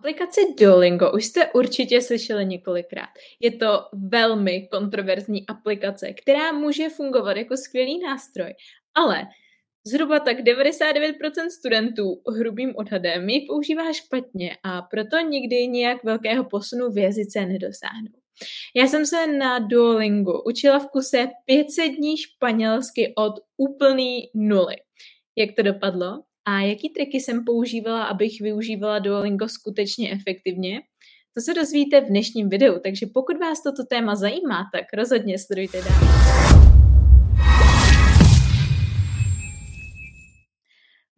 Aplikaci Duolingo už jste určitě slyšeli několikrát. Je to velmi kontroverzní aplikace, která může fungovat jako skvělý nástroj, ale zhruba tak 99% studentů hrubým odhadem ji používá špatně a proto nikdy nějak velkého posunu v jazyce nedosáhnou. Já jsem se na Duolingu učila v kuse 500 dní španělsky od úplný nuly. Jak to dopadlo? A jaký triky jsem používala, abych využívala Duolingo skutečně efektivně? To se dozvíte v dnešním videu, takže pokud vás toto téma zajímá, tak rozhodně sledujte dál.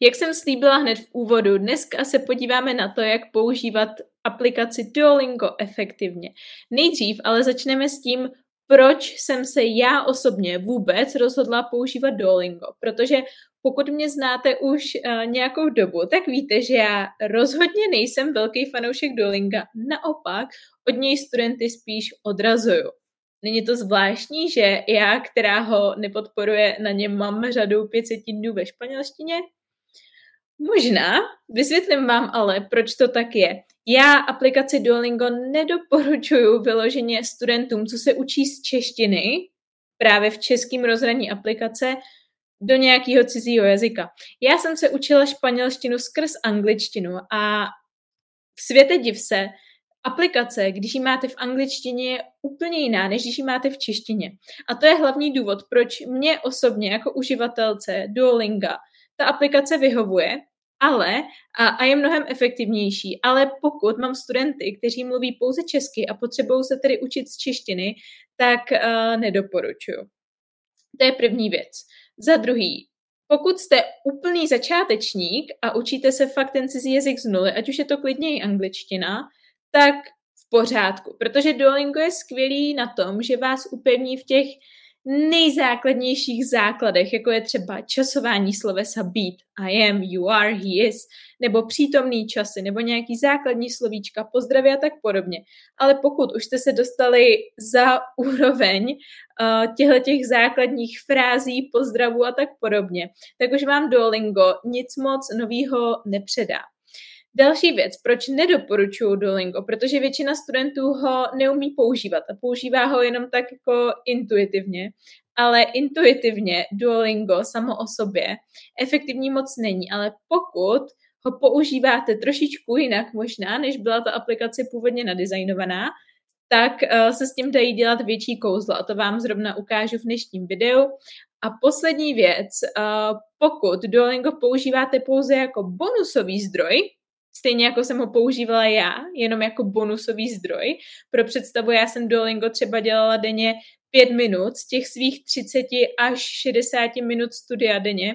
Jak jsem slíbila hned v úvodu, dneska se podíváme na to, jak používat aplikaci Duolingo efektivně. Nejdřív ale začneme s tím, proč jsem se já osobně vůbec rozhodla používat Duolingo. Protože pokud mě znáte už uh, nějakou dobu, tak víte, že já rozhodně nejsem velký fanoušek Duolinga. Naopak, od něj studenty spíš odrazuju. Není to zvláštní, že já, která ho nepodporuje, na něm mám řadu 500 dnů ve španělštině? Možná, vysvětlím vám ale, proč to tak je. Já aplikaci Duolingo nedoporučuju vyloženě studentům, co se učí z češtiny, právě v českým rozhraní aplikace, do nějakého cizího jazyka. Já jsem se učila španělštinu skrz angličtinu a v světě div se, aplikace, když ji máte v angličtině, je úplně jiná, než když ji máte v češtině. A to je hlavní důvod, proč mě osobně jako uživatelce Duolinga ta aplikace vyhovuje, ale a, a je mnohem efektivnější. Ale pokud mám studenty, kteří mluví pouze česky a potřebují se tedy učit z češtiny, tak uh, nedoporučuju. To je první věc. Za druhý, pokud jste úplný začátečník a učíte se fakt ten cizí jazyk z nuly, ať už je to klidně i angličtina, tak v pořádku, protože Duolingo je skvělý na tom, že vás upevní v těch nejzákladnějších základech, jako je třeba časování slovesa být, I am, you are, he is, nebo přítomný časy, nebo nějaký základní slovíčka, pozdraví a tak podobně. Ale pokud už jste se dostali za úroveň uh, těch základních frází, pozdravů a tak podobně, tak už vám Duolingo nic moc novýho nepředá. Další věc, proč nedoporučuju Duolingo, protože většina studentů ho neumí používat a používá ho jenom tak jako intuitivně, ale intuitivně Duolingo samo o sobě efektivní moc není, ale pokud ho používáte trošičku jinak možná, než byla ta aplikace původně nadizajnovaná, tak uh, se s tím dají dělat větší kouzlo. A to vám zrovna ukážu v dnešním videu. A poslední věc, uh, pokud Duolingo používáte pouze jako bonusový zdroj, Stejně jako jsem ho používala já, jenom jako bonusový zdroj. Pro představu, já jsem Duolingo třeba dělala denně pět minut z těch svých 30 až 60 minut studia denně.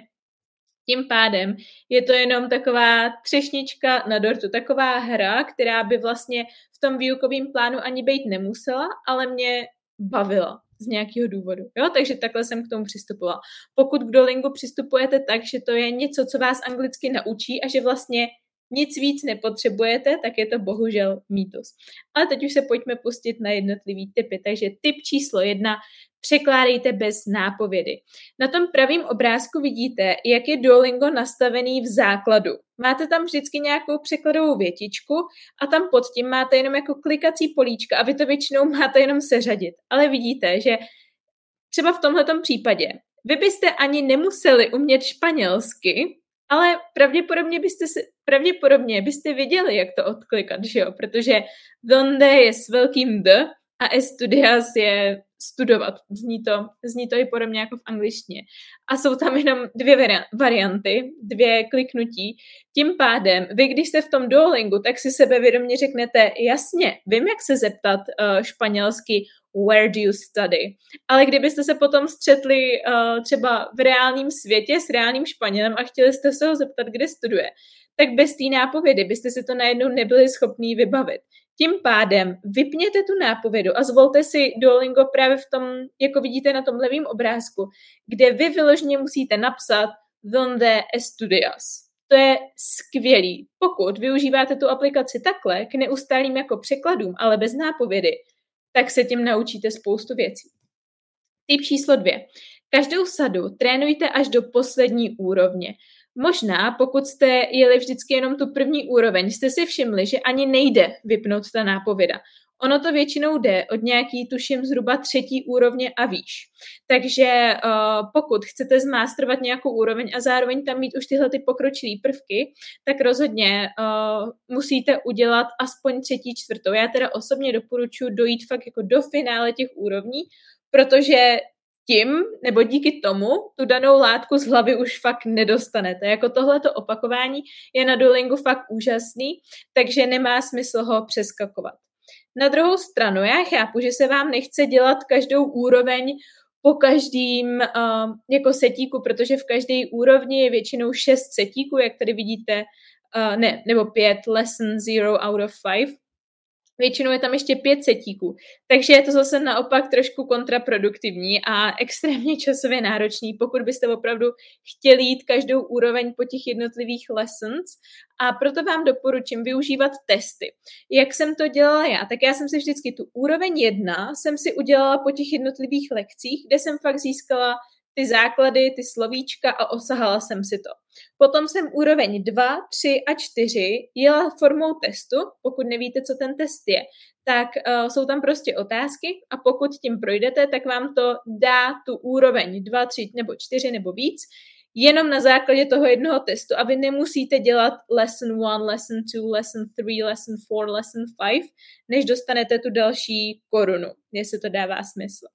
Tím pádem je to jenom taková třešnička na dortu, taková hra, která by vlastně v tom výukovém plánu ani být nemusela, ale mě bavila z nějakého důvodu. Jo? Takže takhle jsem k tomu přistupovala. Pokud k Duolingu přistupujete tak, že to je něco, co vás anglicky naučí a že vlastně nic víc nepotřebujete, tak je to bohužel mýtus. Ale teď už se pojďme pustit na jednotlivý typy. Takže typ číslo jedna, překládejte bez nápovědy. Na tom pravém obrázku vidíte, jak je Duolingo nastavený v základu. Máte tam vždycky nějakou překladovou větičku a tam pod tím máte jenom jako klikací políčka a vy to většinou máte jenom seřadit. Ale vidíte, že třeba v tomto případě vy byste ani nemuseli umět španělsky, ale pravděpodobně byste, si, pravděpodobně byste věděli, jak to odklikat, že jo? Protože donde je s velkým D a estudias je studovat. Zní to, zní to i podobně jako v angličtině. A jsou tam jenom dvě varianty, dvě kliknutí. Tím pádem, vy když jste v tom Duolingu, tak si sebevědomě řeknete, jasně, vím, jak se zeptat uh, španělsky where do you study. Ale kdybyste se potom střetli uh, třeba v reálném světě s reálným Španělem a chtěli jste se ho zeptat, kde studuje, tak bez té nápovědy byste si to najednou nebyli schopní vybavit. Tím pádem vypněte tu nápovědu a zvolte si Duolingo právě v tom, jako vidíte na tom levém obrázku, kde vy vyloženě musíte napsat donde estudias. To je skvělý. Pokud využíváte tu aplikaci takhle k neustálým jako překladům, ale bez nápovědy, tak se tím naučíte spoustu věcí. Typ číslo dvě. Každou sadu trénujte až do poslední úrovně. Možná, pokud jste jeli vždycky jenom tu první úroveň, jste si všimli, že ani nejde vypnout ta nápověda. Ono to většinou jde od nějaký, tuším, zhruba třetí úrovně a výš. Takže uh, pokud chcete zmástrovat nějakou úroveň a zároveň tam mít už tyhle ty pokročilé prvky, tak rozhodně uh, musíte udělat aspoň třetí, čtvrtou. Já teda osobně doporučuji dojít fakt jako do finále těch úrovní, protože tím, nebo díky tomu, tu danou látku z hlavy už fakt nedostanete. Jako tohleto opakování je na Duolingu fakt úžasný, takže nemá smysl ho přeskakovat. Na druhou stranu, já chápu, že se vám nechce dělat každou úroveň po každým uh, jako setíku, protože v každé úrovni je většinou šest setíků, jak tady vidíte, uh, ne, nebo pět, lesson zero out of five, Většinou je tam ještě pět setíků, takže je to zase naopak trošku kontraproduktivní a extrémně časově náročný, pokud byste opravdu chtěli jít každou úroveň po těch jednotlivých lessons. A proto vám doporučím využívat testy. Jak jsem to dělala já, tak já jsem si vždycky tu úroveň jedna jsem si udělala po těch jednotlivých lekcích, kde jsem fakt získala ty základy, ty slovíčka a osahala jsem si to. Potom jsem úroveň 2, 3 a 4 jela formou testu, pokud nevíte, co ten test je, tak uh, jsou tam prostě otázky a pokud tím projdete, tak vám to dá tu úroveň 2, 3 nebo 4 nebo víc, jenom na základě toho jednoho testu a vy nemusíte dělat lesson 1, lesson 2, lesson 3, lesson 4, lesson 5, než dostanete tu další korunu, jestli to dává smysl.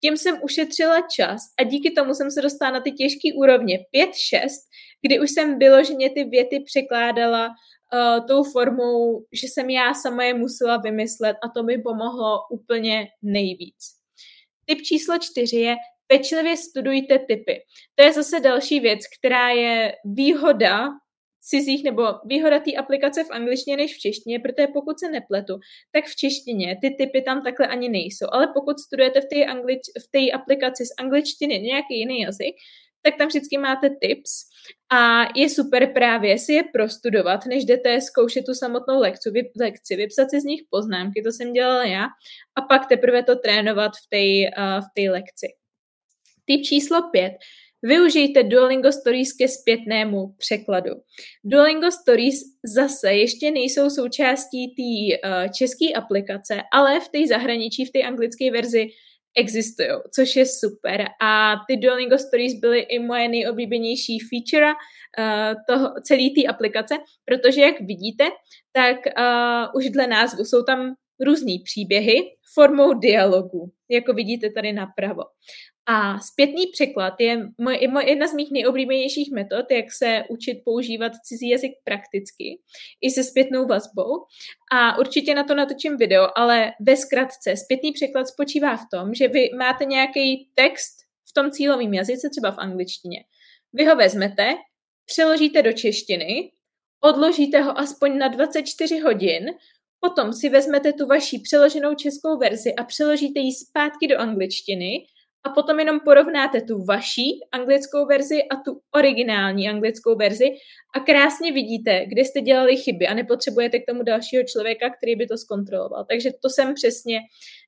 Tím jsem ušetřila čas a díky tomu jsem se dostala na ty těžké úrovně 5-6, kdy už jsem vyloženě ty věty překládala uh, tou formou, že jsem já sama je musela vymyslet a to mi pomohlo úplně nejvíc. Typ číslo čtyři je pečlivě studujte typy. To je zase další věc, která je výhoda cizích nebo výhoda té aplikace v angličtině než v češtině, protože pokud se nepletu, tak v češtině ty typy tam takhle ani nejsou. Ale pokud studujete v té, anglič, v té aplikaci z angličtiny nějaký jiný jazyk, tak tam vždycky máte tips a je super právě si je prostudovat, než jdete zkoušet tu samotnou lekci, vy, lekci vypsat si z nich poznámky, to jsem dělala já, a pak teprve to trénovat v té uh, v lekci. Typ číslo 5. Využijte Duolingo Stories ke zpětnému překladu. Duolingo Stories zase ještě nejsou součástí té uh, české aplikace, ale v té zahraničí, v té anglické verzi existují, což je super. A ty Duolingo Stories byly i moje nejoblíbenější feature uh, toho, celé té aplikace, protože jak vidíte, tak uh, už dle názvu jsou tam různý příběhy formou dialogu, jako vidíte tady napravo. A zpětný překlad je moje, moje, jedna z mých nejoblíbenějších metod, jak se učit používat cizí jazyk prakticky, i se zpětnou vazbou. A určitě na to natočím video, ale ve zkratce zpětný překlad spočívá v tom, že vy máte nějaký text v tom cílovém jazyce, třeba v angličtině. Vy ho vezmete, přeložíte do češtiny, odložíte ho aspoň na 24 hodin, potom si vezmete tu vaši přeloženou českou verzi a přeložíte ji zpátky do angličtiny a potom jenom porovnáte tu vaší anglickou verzi a tu originální anglickou verzi a krásně vidíte, kde jste dělali chyby a nepotřebujete k tomu dalšího člověka, který by to zkontroloval. Takže to jsem přesně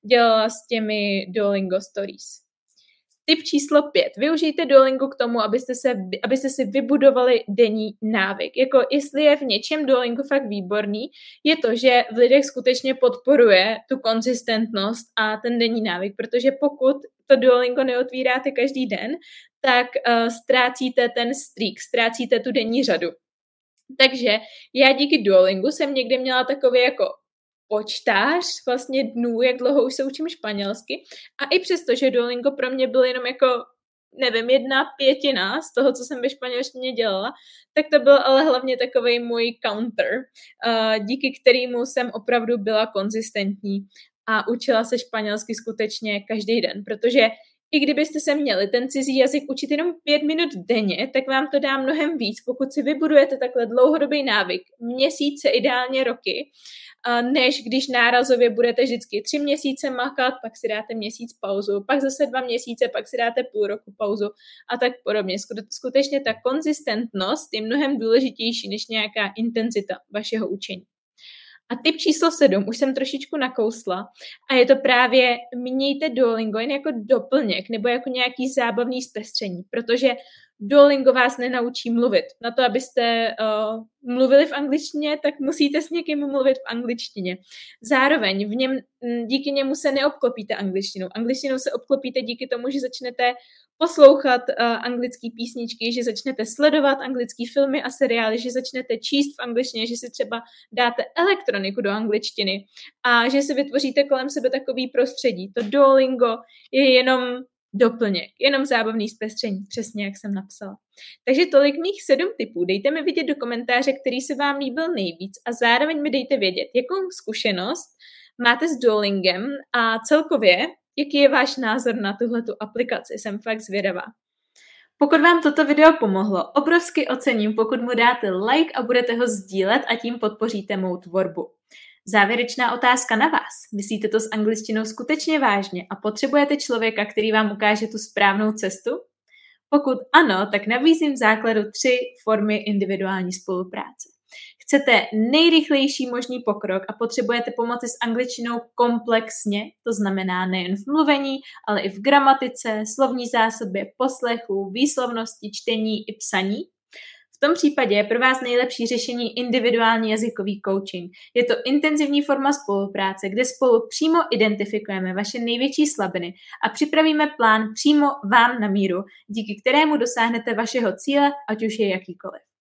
dělala s těmi Duolingo Stories. Tip číslo pět. Využijte Duolingo k tomu, abyste, se, abyste si vybudovali denní návyk. Jako jestli je v něčem Duolingo fakt výborný, je to, že v lidech skutečně podporuje tu konzistentnost a ten denní návyk, protože pokud to Duolingo neotvíráte každý den, tak uh, ztrácíte ten streak, ztrácíte tu denní řadu. Takže já díky Duolingu jsem někdy měla takový jako počtář vlastně dnů, jak dlouho už se učím španělsky. A i přesto, že Duolingo pro mě byl jenom jako nevím, jedna pětina z toho, co jsem ve španělštině dělala, tak to byl ale hlavně takový můj counter, uh, díky kterému jsem opravdu byla konzistentní a učila se španělsky skutečně každý den, protože i kdybyste se měli ten cizí jazyk učit jenom pět minut denně, tak vám to dá mnohem víc, pokud si vybudujete takhle dlouhodobý návyk, měsíce, ideálně roky, než když nárazově budete vždycky tři měsíce makat, pak si dáte měsíc pauzu, pak zase dva měsíce, pak si dáte půl roku pauzu a tak podobně. Skutečně ta konzistentnost je mnohem důležitější než nějaká intenzita vašeho učení. A typ číslo sedm už jsem trošičku nakousla a je to právě mějte Duolingo jen jako doplněk nebo jako nějaký zábavný zpestření, protože Duolingo vás nenaučí mluvit. Na to, abyste uh, mluvili v angličtině, tak musíte s někým mluvit v angličtině. Zároveň v něm, díky němu se neobklopíte angličtinou. Angličtinou se obklopíte díky tomu, že začnete poslouchat uh, anglické písničky, že začnete sledovat anglické filmy a seriály, že začnete číst v angličtině, že si třeba dáte elektroniku do angličtiny a že si vytvoříte kolem sebe takový prostředí. To Duolingo je jenom doplněk, jenom zábavný zpestření, přesně jak jsem napsala. Takže tolik mých sedm typů. Dejte mi vidět do komentáře, který se vám líbil nejvíc a zároveň mi dejte vědět, jakou zkušenost máte s Duolingem a celkově, jaký je váš názor na tuhletu aplikaci. Jsem fakt zvědavá. Pokud vám toto video pomohlo, obrovsky ocením, pokud mu dáte like a budete ho sdílet a tím podpoříte mou tvorbu. Závěrečná otázka na vás. Myslíte to s angličtinou skutečně vážně a potřebujete člověka, který vám ukáže tu správnou cestu? Pokud ano, tak nabízím v základu tři formy individuální spolupráce. Chcete nejrychlejší možný pokrok a potřebujete pomoci s angličtinou komplexně, to znamená nejen v mluvení, ale i v gramatice, slovní zásobě, poslechu, výslovnosti, čtení i psaní, tom případě je pro vás nejlepší řešení individuální jazykový coaching. Je to intenzivní forma spolupráce, kde spolu přímo identifikujeme vaše největší slabiny a připravíme plán přímo vám na míru, díky kterému dosáhnete vašeho cíle, ať už je jakýkoliv.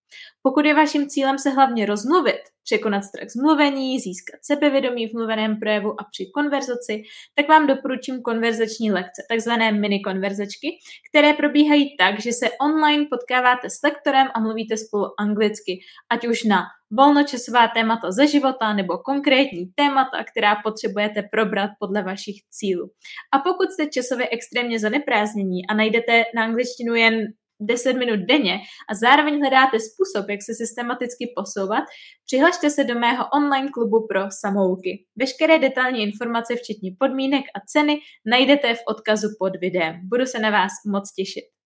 Pokud je vaším cílem se hlavně rozmluvit, překonat strach z mluvení, získat sebevědomí v mluveném projevu a při konverzaci, tak vám doporučím konverzační lekce, takzvané mini konverzačky, které probíhají tak, že se online potkáváte s lektorem a mluvíte spolu anglicky, ať už na volnočasová témata ze života nebo konkrétní témata, která potřebujete probrat podle vašich cílů. A pokud jste časově extrémně zaneprázdnění a najdete na angličtinu jen 10 minut denně a zároveň hledáte způsob, jak se systematicky posouvat, přihlašte se do mého online klubu pro samouky. Veškeré detailní informace, včetně podmínek a ceny, najdete v odkazu pod videem. Budu se na vás moc těšit.